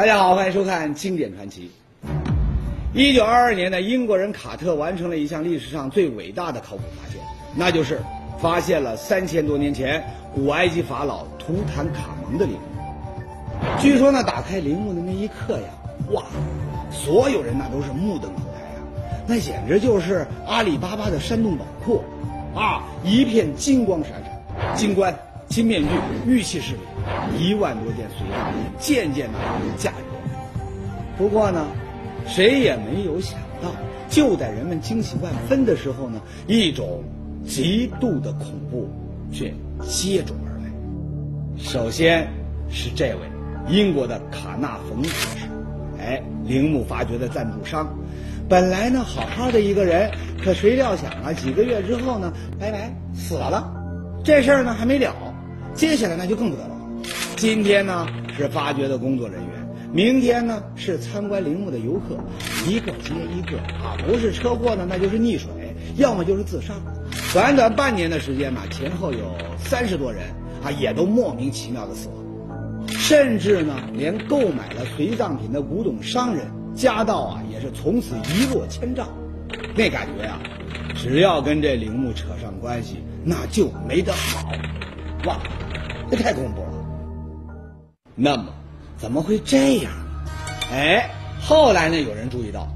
大家好，欢迎收看《经典传奇》。一九二二年呢，英国人卡特完成了一项历史上最伟大的考古发现，那就是发现了三千多年前古埃及法老图坦卡蒙的陵墓。据说呢，打开陵墓的那一刻呀，哇，所有人那都是目瞪口呆啊，那简直就是阿里巴巴的山洞宝库啊，一片金光闪闪，金冠、金面具、玉器饰品，一万多件随葬品，件件呢都有价值。不过呢，谁也没有想到，就在人们惊喜万分的时候呢，一种极度的恐怖却接踵而来。首先是这位英国的卡纳冯博士，哎，陵墓发掘的赞助商。本来呢，好好的一个人，可谁料想啊，几个月之后呢，拜拜死了。这事儿呢还没了，接下来那就更不得了。今天呢是发掘的工作人员。明天呢是参观陵墓的游客，一个接一个啊，不是车祸呢，那就是溺水，要么就是自杀。短短半年的时间吧，前后有三十多人啊，也都莫名其妙的死亡。甚至呢，连购买了随葬品的古董商人家道啊，也是从此一落千丈。那感觉呀，只要跟这陵墓扯上关系，那就没得好。哇，这太恐怖了。那么。怎么会这样呢？哎，后来呢，有人注意到，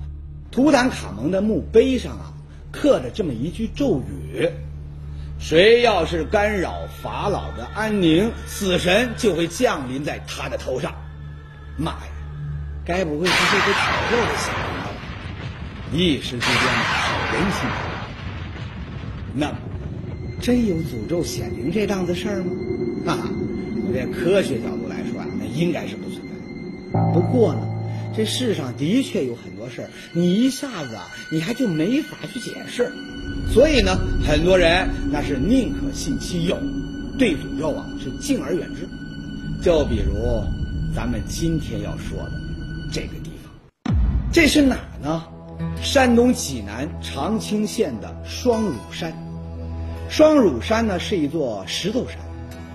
图坦卡蒙的墓碑上啊，刻着这么一句咒语：“谁要是干扰法老的安宁，死神就会降临在他的头上。”妈呀，该不会是这个诅咒的响应吧？一时之间，人心惶惶。那么，真有诅咒显灵这档子事儿吗？哈哈，从科学角度，应该是不存在的。不过呢，这世上的确有很多事儿，你一下子啊，你还就没法去解释。所以呢，很多人那是宁可信其有，对诅咒啊是敬而远之。就比如咱们今天要说的这个地方，这是哪呢？山东济南长清县的双乳山。双乳山呢是一座石头山，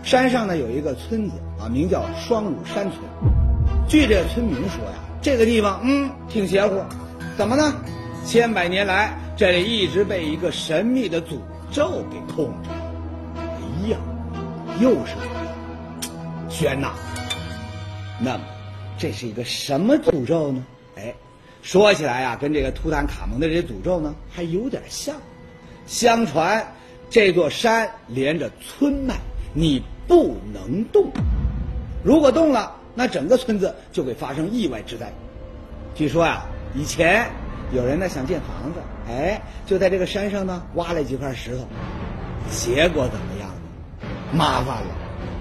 山上呢有一个村子啊，名叫双乳山村。据这村民说呀，这个地方嗯挺邪乎，怎么呢？千百年来这里一直被一个神秘的诅咒给控制。哎呀，又是诅咒，悬呐！那么这是一个什么诅咒呢？哎，说起来呀，跟这个图坦卡蒙的这些诅咒呢还有点像。相传这座山连着村脉，你不能动，如果动了。那整个村子就会发生意外之灾。据说呀，以前有人呢想建房子，哎，就在这个山上呢挖了几块石头，结果怎么样呢？麻烦了，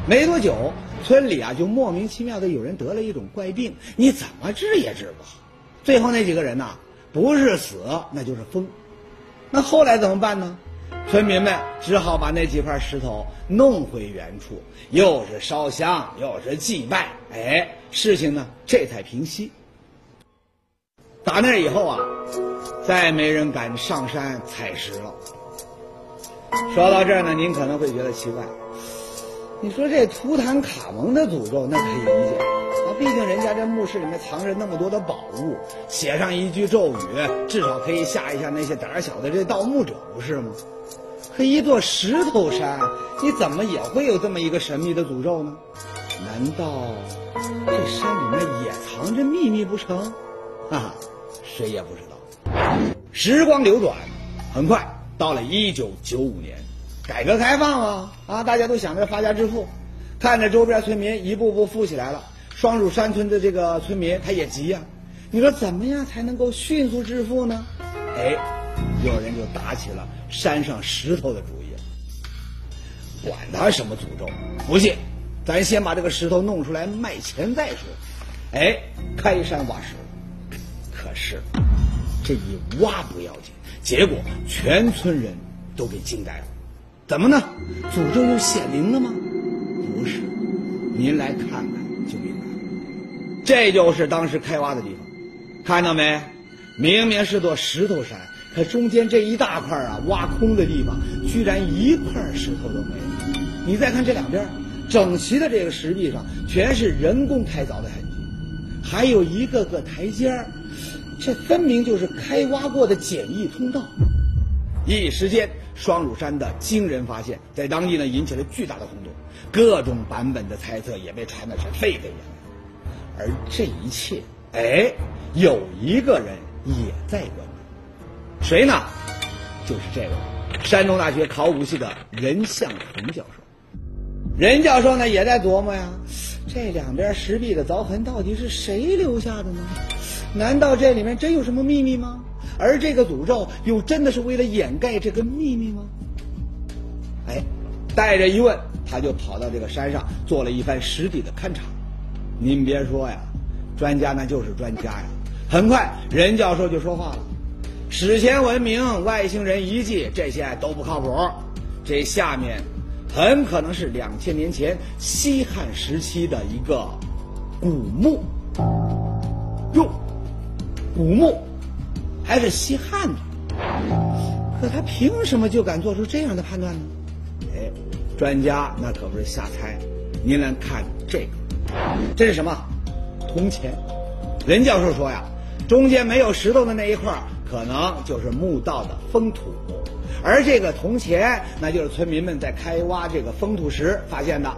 没多久，村里啊就莫名其妙的有人得了一种怪病，你怎么治也治不好。最后那几个人呐，不是死那就是疯。那后来怎么办呢？村民们只好把那几块石头弄回原处，又是烧香，又是祭拜，哎，事情呢这才平息。打那以后啊，再没人敢上山采石了。说到这儿呢，您可能会觉得奇怪，你说这图坦卡蒙的诅咒那可以理解，毕竟人家这墓室里面藏着那么多的宝物，写上一句咒语，至少可以吓一下那些胆小的这盗墓者，不是吗？可一座石头山，你怎么也会有这么一个神秘的诅咒呢？难道这山里面也藏着秘密不成？哈啊，谁也不知道。时光流转，很快到了一九九五年，改革开放啊啊，大家都想着发家致富，看着周边村民一步步富起来了，双乳山村的这个村民他也急呀。你说怎么样才能够迅速致富呢？哎，有人就打起了。山上石头的主意，管他什么诅咒，不信，咱先把这个石头弄出来卖钱再说。哎，开山挖石，可是这一挖不要紧，结果全村人都给惊呆了。怎么呢？诅咒又显灵了吗？不是，您来看看。这就是当时开挖的地方，看到没？明明是座石头山。可中间这一大块啊，挖空的地方居然一块石头都没有。你再看这两边，整齐的这个石壁上全是人工开凿的痕迹，还有一个个台阶儿，这分明就是开挖过的简易通道。一时间，双乳山的惊人发现，在当地呢引起了巨大的轰动，各种版本的猜测也被传的是沸沸扬扬。而这一切，哎，有一个人也在关注，谁呢？就是这位山东大学考古系的任向红教授。任教授呢也在琢磨呀，这两边石壁的凿痕到底是谁留下的呢？难道这里面真有什么秘密吗？而这个诅咒又真的是为了掩盖这个秘密吗？哎，带着疑问，他就跑到这个山上做了一番实地的勘察。您别说呀，专家那就是专家呀。很快，任教授就说话了：史前文明、外星人遗迹这些都不靠谱，这下面很可能是两千年前西汉时期的一个古墓。哟，古墓。还是西汉的，可他凭什么就敢做出这样的判断呢？哎，专家那可不是瞎猜。您来看这个，这是什么？铜钱。任教授说呀，中间没有石头的那一块，可能就是墓道的封土，而这个铜钱，那就是村民们在开挖这个封土时发现的。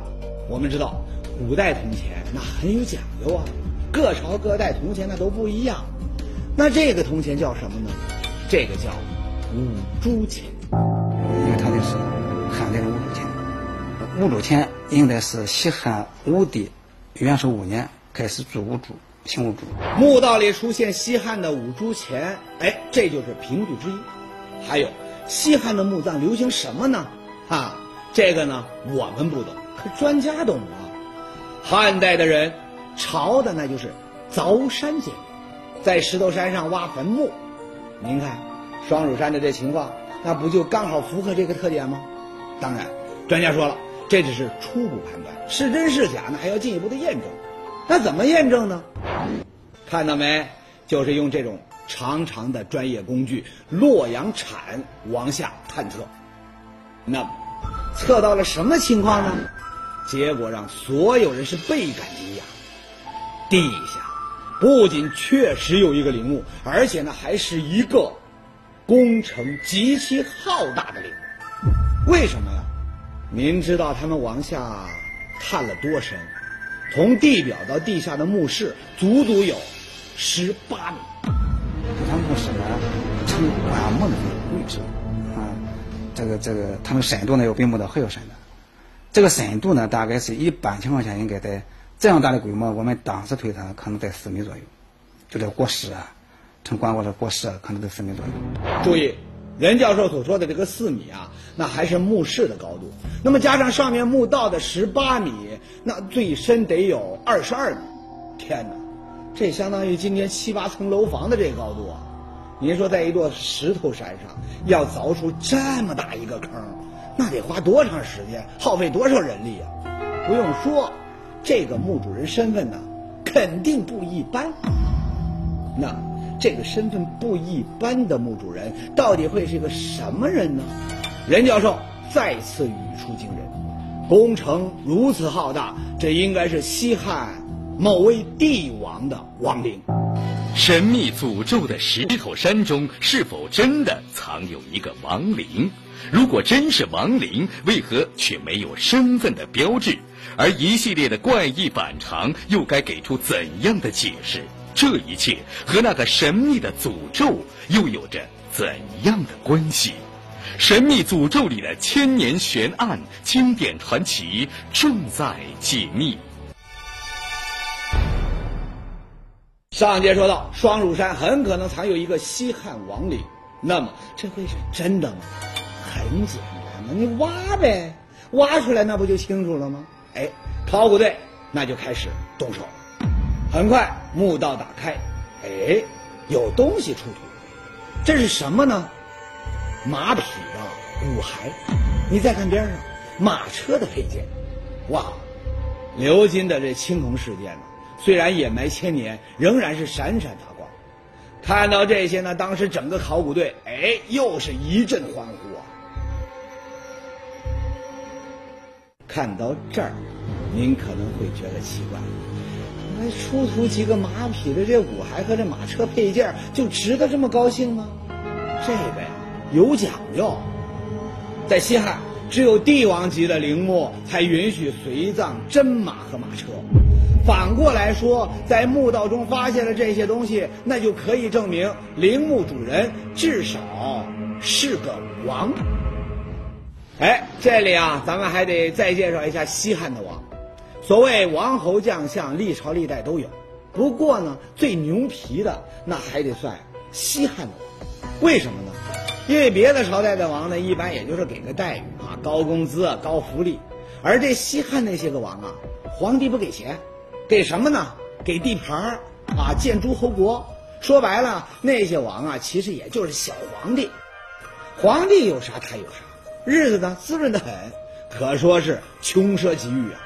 我们知道，古代铜钱那很有讲究啊，各朝各代铜钱那都不一样。那这个铜钱叫什么呢？这个叫五铢钱，因为它的是汉代的五铢钱。五铢钱应该是西汉武帝元狩五年开始铸五铢，行五铢。墓道里出现西汉的五铢钱，哎，这就是凭据之一。还有西汉的墓葬流行什么呢？啊，这个呢我们不懂，可专家懂啊。汉代的人朝的那就是凿山建。在石头山上挖坟墓，您看双乳山的这情况，那不就刚好符合这个特点吗？当然，专家说了，这只是初步判断，是真是假，呢还要进一步的验证。那怎么验证呢？看到没？就是用这种长长的专业工具——洛阳铲往下探测。那测到了什么情况呢？结果让所有人是倍感惊讶，地下。不仅确实有一个陵墓，而且呢还是一个工程极其浩大的陵墓。为什么呀？您知道他们往下探了多深？从地表到地下的墓室足足有十八米。这趟墓室呢，呈棺木的位置啊，这个这个它的深度呢要比墓道还要深的。这个深度呢，大概是一般情况下应该在。这样大的规模，我们当时推测可能在四米左右，就这过室啊，成棺椁的过室可能在四米左右。注意，任教授所说的这个四米啊，那还是墓室的高度。那么加上上面墓道的十八米，那最深得有二十二米。天哪，这相当于今天七八层楼房的这个高度啊！您说在一座石头山上要凿出这么大一个坑，那得花多长时间，耗费多少人力啊？不用说。这个墓主人身份呢，肯定不一般。那这个身份不一般的墓主人，到底会是个什么人呢？任教授再次语出惊人：工程如此浩大，这应该是西汉某位帝王的亡灵。神秘诅咒的石头山中，是否真的藏有一个亡灵？如果真是亡灵，为何却没有身份的标志？而一系列的怪异反常又该给出怎样的解释？这一切和那个神秘的诅咒又有着怎样的关系？神秘诅咒里的千年悬案、经典传奇正在解密。上节说到，双乳山很可能藏有一个西汉王陵，那么这会是真的吗？很简单嘛，你挖呗，挖出来那不就清楚了吗？哎，考古队那就开始动手。很快墓道打开，哎，有东西出土。这是什么呢？马匹的骨骸。你再看边上，马车的配件。哇，鎏金的这青铜饰件呢，虽然掩埋千年，仍然是闪闪发光。看到这些呢，当时整个考古队，哎，又是一阵欢呼啊。看到这儿，您可能会觉得奇怪，那出土几个马匹的这骨骸和这马车配件，就值得这么高兴吗？这个呀，有讲究。在西汉，只有帝王级的陵墓才允许随葬真马和马车。反过来说，在墓道中发现了这些东西，那就可以证明陵墓主人至少是个王。哎，这里啊，咱们还得再介绍一下西汉的王。所谓王侯将相，历朝历代都有。不过呢，最牛皮的那还得算西汉的王。为什么呢？因为别的朝代的王呢，一般也就是给个待遇啊，高工资、高福利。而这西汉那些个王啊，皇帝不给钱，给什么呢？给地盘儿啊，建诸侯国。说白了，那些王啊，其实也就是小皇帝。皇帝有啥他有啥，日子呢滋润的很，可说是穷奢极欲啊。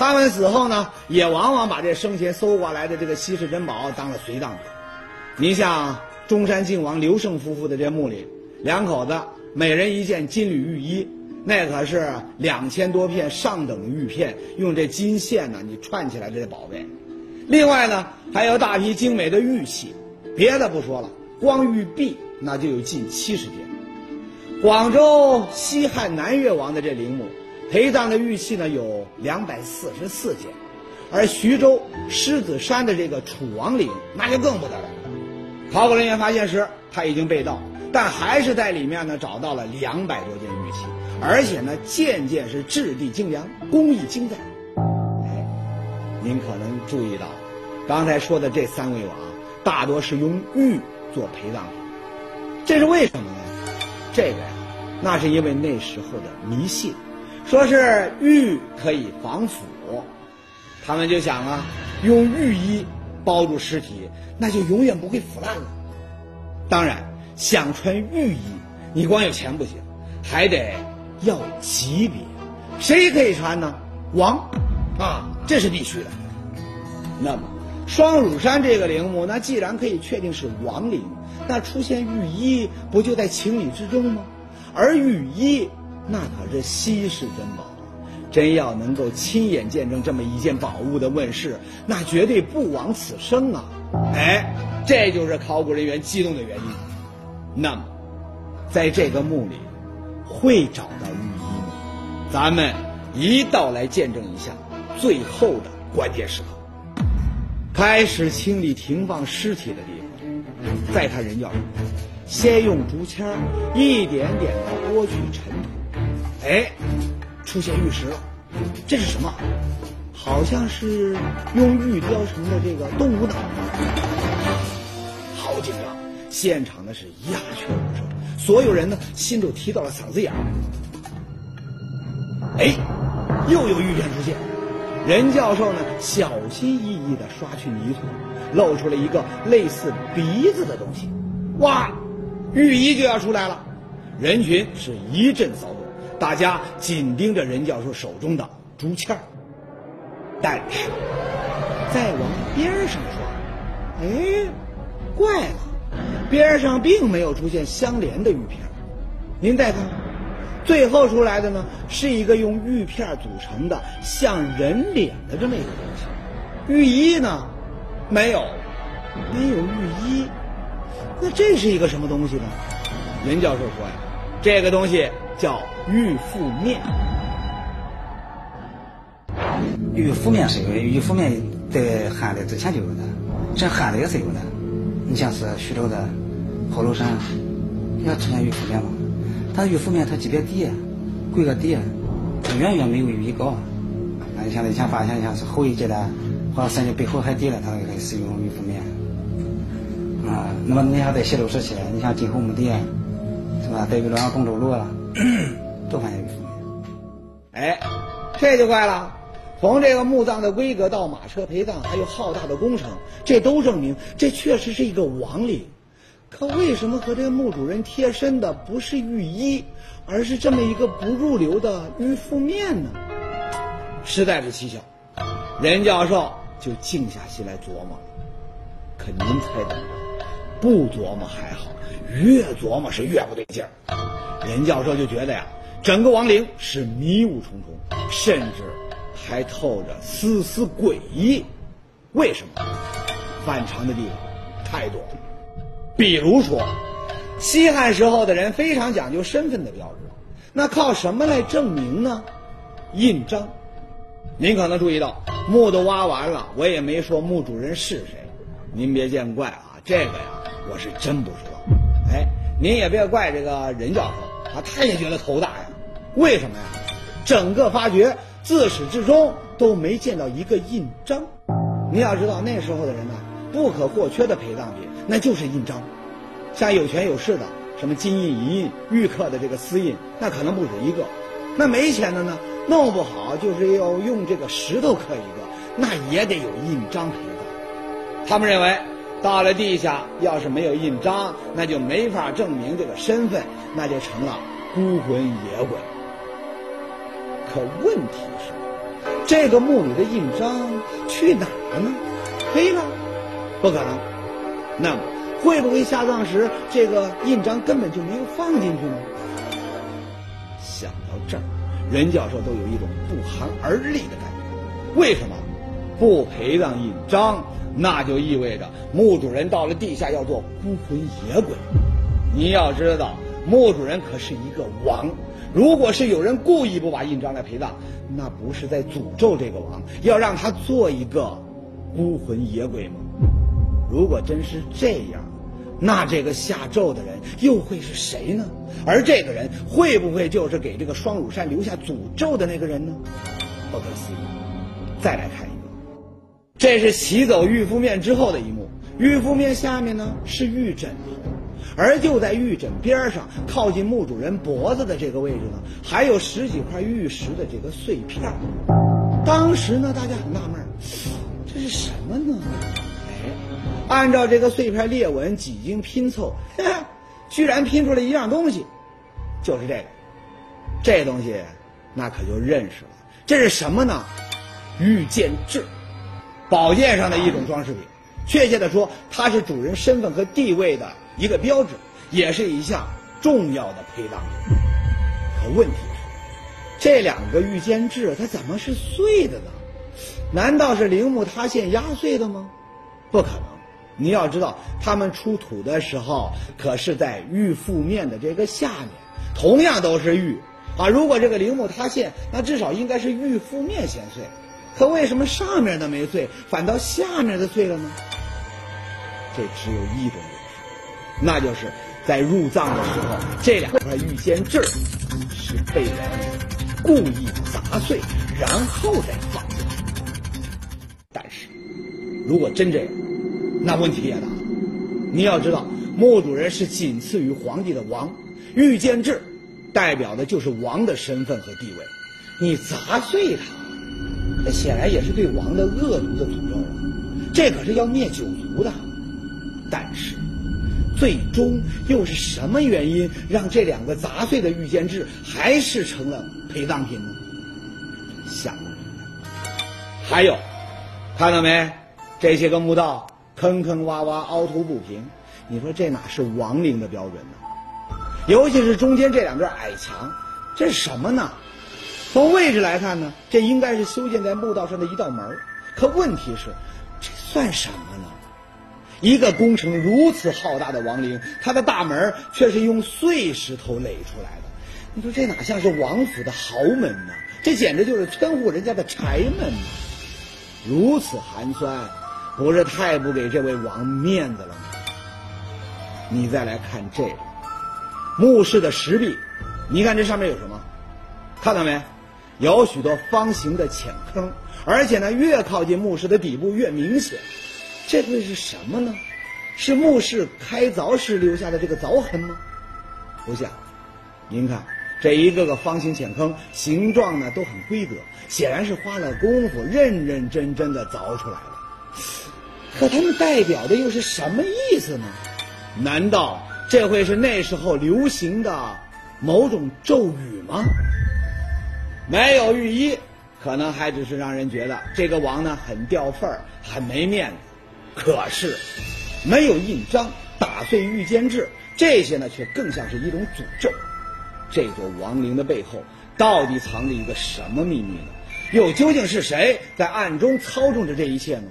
他们死后呢，也往往把这生前搜刮来的这个稀世珍宝当了随葬品。你像中山靖王刘胜夫妇的这墓里，两口子每人一件金缕玉衣，那可是两千多片上等玉片，用这金线呢你串起来的这宝贝。另外呢，还有大批精美的玉器，别的不说了，光玉璧那就有近七十件。广州西汉南越王的这陵墓。陪葬的玉器呢有两百四十四件，而徐州狮子山的这个楚王陵那就更不得了。考古人员发现时，他已经被盗，但还是在里面呢找到了两百多件玉器，而且呢件件是质地精良，工艺精湛。哎，您可能注意到，刚才说的这三位王大多是用玉做陪葬品，这是为什么呢？这个呀，那是因为那时候的迷信。说是玉可以防腐，他们就想啊，用玉衣包住尸体，那就永远不会腐烂了。当然，想穿玉衣，你光有钱不行，还得要级别。谁可以穿呢？王，啊，这是必须的。那么，双乳山这个陵墓，那既然可以确定是王陵，那出现玉衣不就在情理之中吗？而玉衣。那可是稀世珍宝啊！真要能够亲眼见证这么一件宝物的问世，那绝对不枉此生啊！哎，这就是考古人员激动的原因。那么，在这个墓里会找到玉衣吗？咱们一道来见证一下最后的关键时刻。开始清理停放尸体的地方，再看人要先用竹签一点点的剥去尘土。哎，出现玉石了，这是什么？好像是用玉雕成的这个动物脑。好紧张，现场呢是鸦雀无声，所有人呢心都提到了嗓子眼儿。哎，又有玉片出现，任教授呢小心翼翼地刷去泥土，露出了一个类似鼻子的东西。哇，玉衣就要出来了，人群是一阵骚动。大家紧盯着任教授手中的竹签儿，但是再往边上说，哎，怪了，边上并没有出现相连的玉片。您再看，最后出来的呢，是一个用玉片组成的像人脸的这么一个东西。玉衣呢，没有，没有玉衣，那这是一个什么东西呢？任教授说呀，这个东西叫。玉覆面，玉覆面是有的，玉覆面在汉代之前就有的，这汉代也是有的。你像是徐州的火炉山，也出现玉覆面嘛。它玉覆面它级别低，规格低，它远远没有玉高。那你像以前发现像是后一阶的，或者甚至比后还低了，它也可以使用玉覆面。啊，那么你像在西周时期，你像晋侯墓地，是吧？在玉龙公主路。都发现玉覆面，哎，这就怪了。从这个墓葬的规格到马车陪葬，还有浩大的工程，这都证明这确实是一个王陵。可为什么和这个墓主人贴身的不是御医，而是这么一个不入流的玉覆面呢？实在是蹊跷。任教授就静下心来琢磨了。可您猜怎么着？不琢磨还好，越琢磨是越不对劲儿。任教授就觉得呀。整个王陵是迷雾重重，甚至还透着丝丝诡异。为什么？反常的地方太多了。比如说，西汉时候的人非常讲究身份的标志，那靠什么来证明呢？印章。您可能注意到，墓都挖完了，我也没说墓主人是谁，您别见怪啊，这个呀，我是真不知道。哎，您也别怪这个任教授啊，他也觉得头大呀。为什么呀？整个发掘自始至终都没见到一个印章。你要知道，那时候的人呢，不可或缺的陪葬品那就是印章，像有权有势的，什么金印、银印、玉刻的这个丝印，那可能不止一个。那没钱的呢，弄不好就是要用这个石头刻一个，那也得有印章陪葬。他们认为，到了地下要是没有印章，那就没法证明这个身份，那就成了孤魂野鬼。可问题是，这个墓里的印章去哪了呢？黑了？不可能。那么，会不会下葬时这个印章根本就没有放进去呢？想到这儿，任教授都有一种不寒而栗的感觉。为什么？不陪葬印章，那就意味着墓主人到了地下要做孤魂野鬼。你要知道，墓主人可是一个王。如果是有人故意不把印章来陪葬，那不是在诅咒这个王，要让他做一个孤魂野鬼吗？如果真是这样，那这个下咒的人又会是谁呢？而这个人会不会就是给这个双乳山留下诅咒的那个人呢？不可思议！再来看一个，这是洗走玉肤面之后的一幕，玉肤面下面呢是玉枕头。而就在玉枕边上，靠近墓主人脖子的这个位置呢，还有十几块玉石的这个碎片。当时呢，大家很纳闷，这是什么呢？哎，按照这个碎片裂纹几经拼凑，居然拼出了一样东西，就是这个。这东西，那可就认识了。这是什么呢？玉剑制，宝剑上的一种装饰品。确切的说，它是主人身份和地位的。一个标志，也是一项重要的陪葬品。可问题是，这两个玉剑制它怎么是碎的呢？难道是陵墓塌陷压碎的吗？不可能！你要知道，他们出土的时候可是在玉覆面的这个下面，同样都是玉啊。如果这个陵墓塌陷，那至少应该是玉覆面先碎。可为什么上面的没碎，反倒下面的碎了呢？这只有一种解释。那就是在入葬的时候，这两块玉笺质是被人故意砸碎，然后再放进去。但是，如果真这样，那问题也大了。你要知道，墓主人是仅次于皇帝的王，玉笺质代表的就是王的身份和地位。你砸碎它，显然也是对王的恶毒的诅咒啊！这可是要灭九族的。但是。最终又是什么原因让这两个杂碎的玉笺质还是成了陪葬品呢？想不明白。还有，看到没？这些个墓道坑坑洼洼、凹凸不平，你说这哪是亡灵的标准呢？尤其是中间这两段矮墙，这是什么呢？从位置来看呢，这应该是修建在墓道上的一道门可问题是，这算什么呢？一个工程如此浩大的王陵，它的大门却是用碎石头垒出来的。你说这哪像是王府的豪门呢？这简直就是村户人家的柴门呐！如此寒酸，不是太不给这位王面子了吗？你再来看这个墓室的石壁，你看这上面有什么？看到没？有许多方形的浅坑，而且呢，越靠近墓室的底部越明显。这会是什么呢？是墓室开凿时留下的这个凿痕吗？不像，您看这一个个方形浅坑，形状呢都很规则，显然是花了功夫、认认真真的凿出来的。可它们代表的又是什么意思呢？难道这会是那时候流行的某种咒语吗？没有御医，可能还只是让人觉得这个王呢很掉份儿，很没面子。可是，没有印章，打碎玉笺制，这些呢，却更像是一种诅咒。这座亡灵的背后，到底藏着一个什么秘密呢？又究竟是谁在暗中操纵着这一切呢？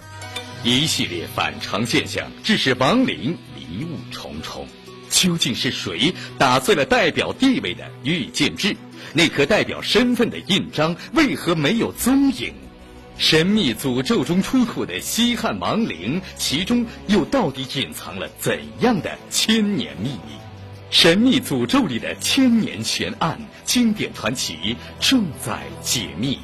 一系列反常现象致使亡灵迷雾重重。究竟是谁打碎了代表地位的御剑制？那颗代表身份的印章为何没有踪影？神秘诅咒中出土的西汉亡灵，其中又到底隐藏了怎样的千年秘密？神秘诅咒里的千年悬案，经典传奇正在解密。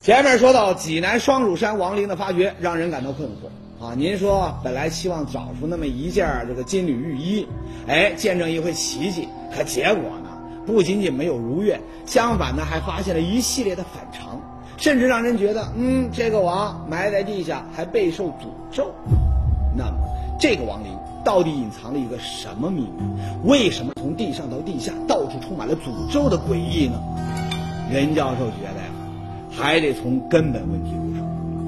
前面说到济南双乳山亡灵的发掘，让人感到困惑啊！您说本来期望找出那么一件这个金缕玉衣，哎，见证一回奇迹，可结果呢？不仅仅没有如愿，相反呢，还发现了一系列的反常，甚至让人觉得，嗯，这个王埋在地下还备受诅咒。那么，这个亡灵到底隐藏了一个什么秘密？为什么从地上到地下到处充满了诅咒的诡异呢？任教授觉得呀，还得从根本问题，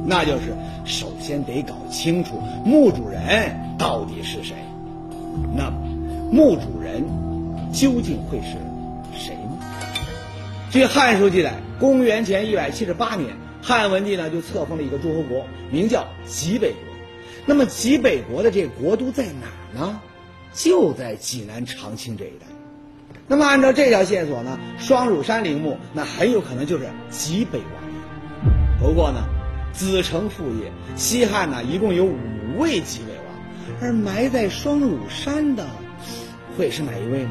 那就是首先得搞清楚墓主人到底是谁。那么，墓主人究竟会是？谁呢？据《汉书》记载，公元前一百七十八年，汉文帝呢就册封了一个诸侯国，名叫济北国。那么济北国的这个国都在哪儿呢？就在济南长清这一带。那么按照这条线索呢，双乳山陵墓那很有可能就是济北王陵。不过呢，子承父业，西汉呢一共有五位继位王，而埋在双乳山的会是哪一位呢？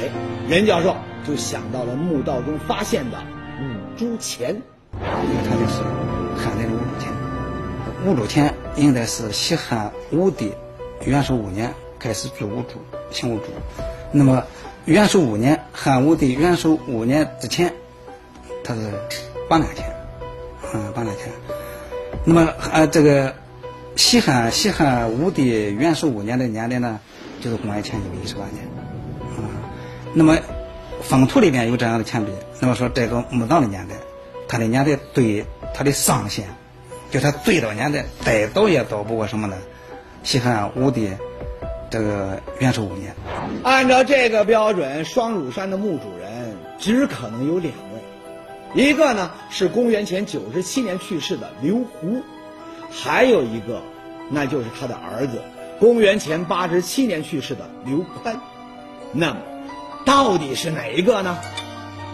哎，任教授。就想到了墓道中发现的五铢钱，因为它就是汉代的五铢钱。五铢钱应该是西汉武帝元狩五年开始铸五铢，行五铢。那么元狩五年，汉武帝元狩五年之前，它是八两钱，嗯，八两钱。那么呃，这个西汉西汉武帝元狩五年的年代呢，就是公元前一百一十八年，啊，那么。封土里面有这样的钱币，那么说这个墓葬的年代，它的年代对它的上限，就它最早年代再早也早不过什么呢？西汉武帝这个元狩五年。按照这个标准，双乳山的墓主人只可能有两位，一个呢是公元前九十七年去世的刘胡，还有一个那就是他的儿子，公元前八十七年去世的刘宽。那么。到底是哪一个呢？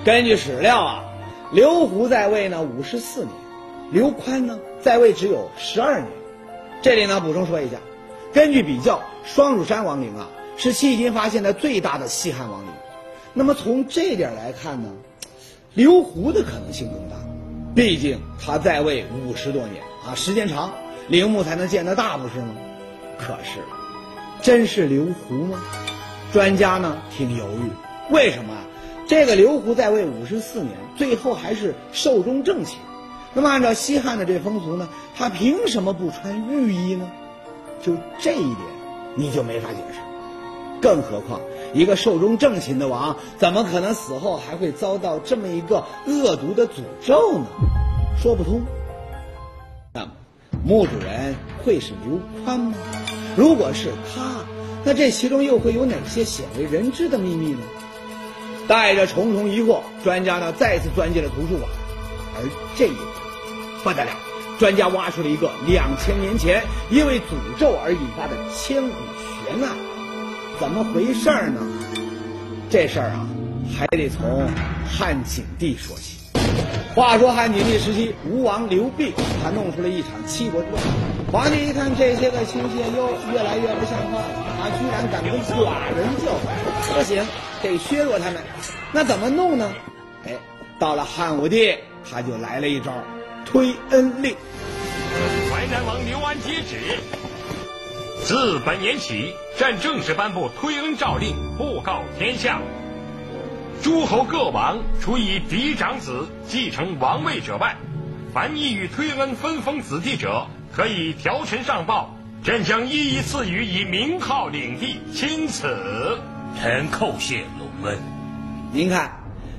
根据史料啊，刘胡在位呢五十四年，刘宽呢在位只有十二年。这里呢补充说一下，根据比较，双乳山王陵啊是迄今发现的最大的西汉王陵。那么从这点来看呢，刘胡的可能性更大，毕竟他在位五十多年啊，时间长，陵墓才能建得大，不是吗？可是，真是刘胡吗？专家呢挺犹豫，为什么啊？这个刘胡在位五十四年，最后还是寿终正寝。那么按照西汉的这风俗呢，他凭什么不穿御衣呢？就这一点，你就没法解释。更何况一个寿终正寝的王，怎么可能死后还会遭到这么一个恶毒的诅咒呢？说不通。那么，墓主人会是刘宽吗？如果是他。那这其中又会有哪些鲜为人知的秘密呢？带着重重疑惑，专家呢再次钻进了图书馆，而这一回不得了，专家挖出了一个两千年前因为诅咒而引发的千古悬案，怎么回事呢？这事儿啊，还得从汉景帝说起。话说汉景帝时期，吴王刘濞他弄出了一场七国之乱。皇帝一看这些个亲信又越来越不像话，啊，居然敢跟寡人叫板，不行，得削弱他们。那怎么弄呢？哎，到了汉武帝，他就来了一招，推恩令。淮南王刘安接旨，自本年起，朕正式颁布推恩诏令，布告天下。诸侯各王，除以嫡长子继承王位者外，凡意欲推恩分封子弟者。可以条陈上报，朕将一一赐予以名号领地。钦此，臣叩谢隆恩。您看，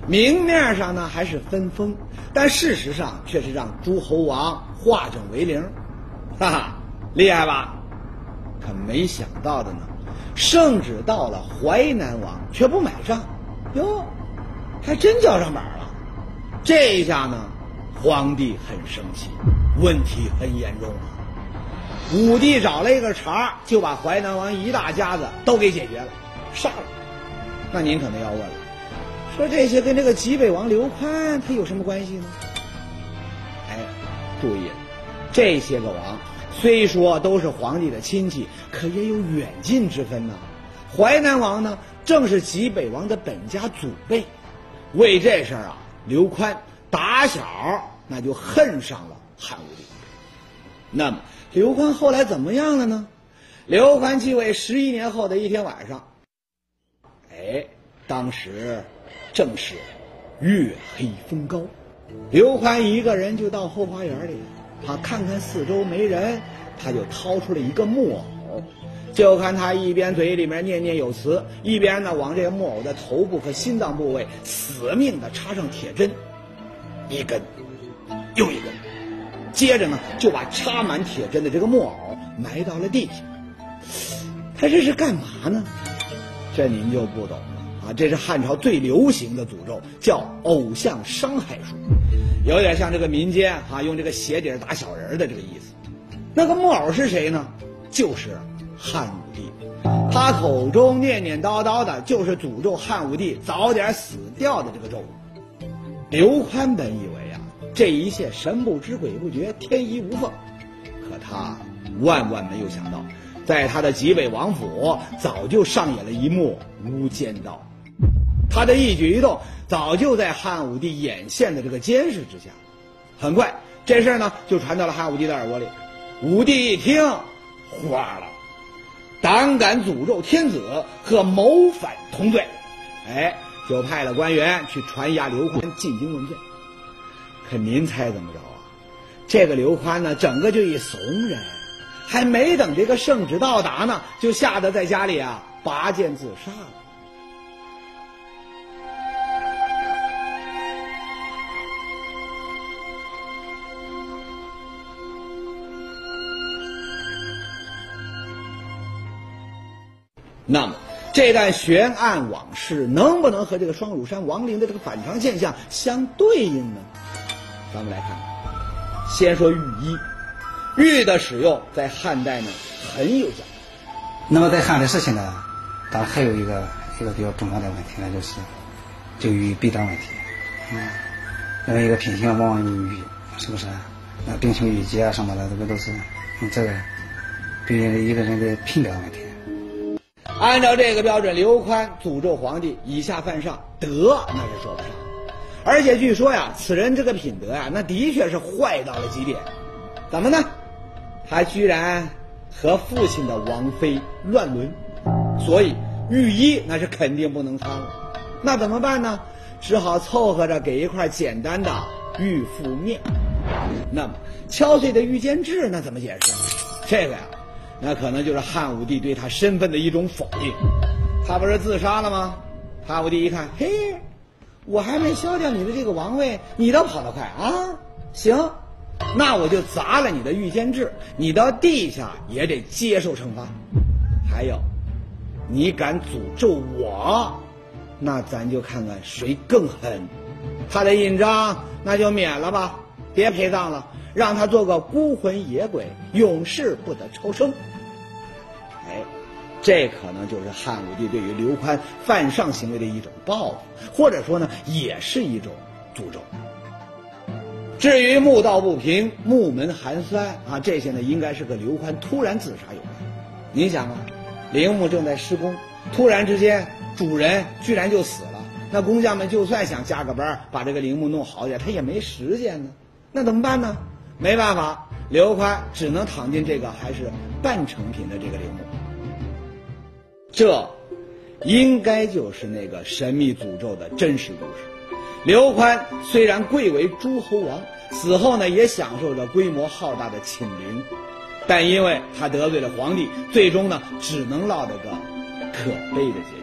明面上呢还是分封，但事实上却是让诸侯王化整为零，哈哈，厉害吧？可没想到的呢，圣旨到了淮南王却不买账，哟，还真交上板了。这一下呢，皇帝很生气，问题很严重啊。武帝找了一个茬，就把淮南王一大家子都给解决了，杀了。那您可能要问了，说这些跟这个济北王刘宽他有什么关系呢？哎，注意，这些个王虽说都是皇帝的亲戚，可也有远近之分呢。淮南王呢，正是济北王的本家祖辈，为这事儿啊，刘宽打小那就恨上了汉武帝。那么。刘宽后来怎么样了呢？刘宽继位十一年后的一天晚上，哎，当时正是月黑风高，刘宽一个人就到后花园里，他看看四周没人，他就掏出了一个木偶，就看他一边嘴里面念念有词，一边呢往这个木偶的头部和心脏部位死命的插上铁针，一根又一根。接着呢，就把插满铁针的这个木偶埋到了地下。他这是干嘛呢？这您就不懂了啊！这是汉朝最流行的诅咒，叫偶像伤害术，有点像这个民间啊用这个鞋底打小人的这个意思。那个木偶是谁呢？就是汉武帝，他口中念念叨叨的就是诅咒汉武帝早点死掉的这个咒语。刘宽本以为啊。这一切神不知鬼不觉，天衣无缝。可他万万没有想到，在他的极北王府早就上演了一幕无间道。他的一举一动早就在汉武帝眼线的这个监视之下。很快，这事儿呢就传到了汉武帝的耳朵里。武帝一听，花了，胆敢诅咒天子和谋反同罪，哎，就派了官员去传押刘宽进京问罪。可您猜怎么着啊？这个刘宽呢，整个就一怂人，还没等这个圣旨到达呢，就吓得在家里啊拔剑自杀了。这段悬案往事能不能和这个双乳山亡灵的这个反常现象相对应呢？咱们来看，先说玉衣，玉的使用在汉代呢很有讲究。那么在汉的事情呢，当然还有一个一个比较重要的问题呢，就是就玉弊端问题。嗯，因为一个品行往往有玉，是不是？那冰清玉洁啊什么的，这个都是这个对一个人的品德问题。按照这个标准，刘宽诅咒皇帝以下犯上，德那是说不上。而且据说呀，此人这个品德呀，那的确是坏到了极点。怎么呢？他居然和父亲的王妃乱伦，所以御衣那是肯定不能穿了。那怎么办呢？只好凑合着给一块简单的玉覆面。那么敲碎的御监制那怎么解释？这个呀，那可能就是汉武帝对他身份的一种否定。他不是自杀了吗？汉武帝一看，嘿。我还没消掉你的这个王位，你倒跑得快啊！行，那我就砸了你的御监制，你到地下也得接受惩罚。还有，你敢诅咒我，那咱就看看谁更狠。他的印章那就免了吧，别陪葬了，让他做个孤魂野鬼，永世不得超生。哎。这可能就是汉武帝对于刘宽犯上行为的一种报复，或者说呢，也是一种诅咒。至于墓道不平、墓门寒酸啊，这些呢，应该是和刘宽突然自杀有关。您想啊，陵墓正在施工，突然之间主人居然就死了，那工匠们就算想加个班把这个陵墓弄好点，他也没时间呢。那怎么办呢？没办法，刘宽只能躺进这个还是半成品的这个陵墓。这，应该就是那个神秘诅咒的真实故事。刘宽虽然贵为诸侯王，死后呢也享受着规模浩大的寝陵，但因为他得罪了皇帝，最终呢只能落得个可悲的结局。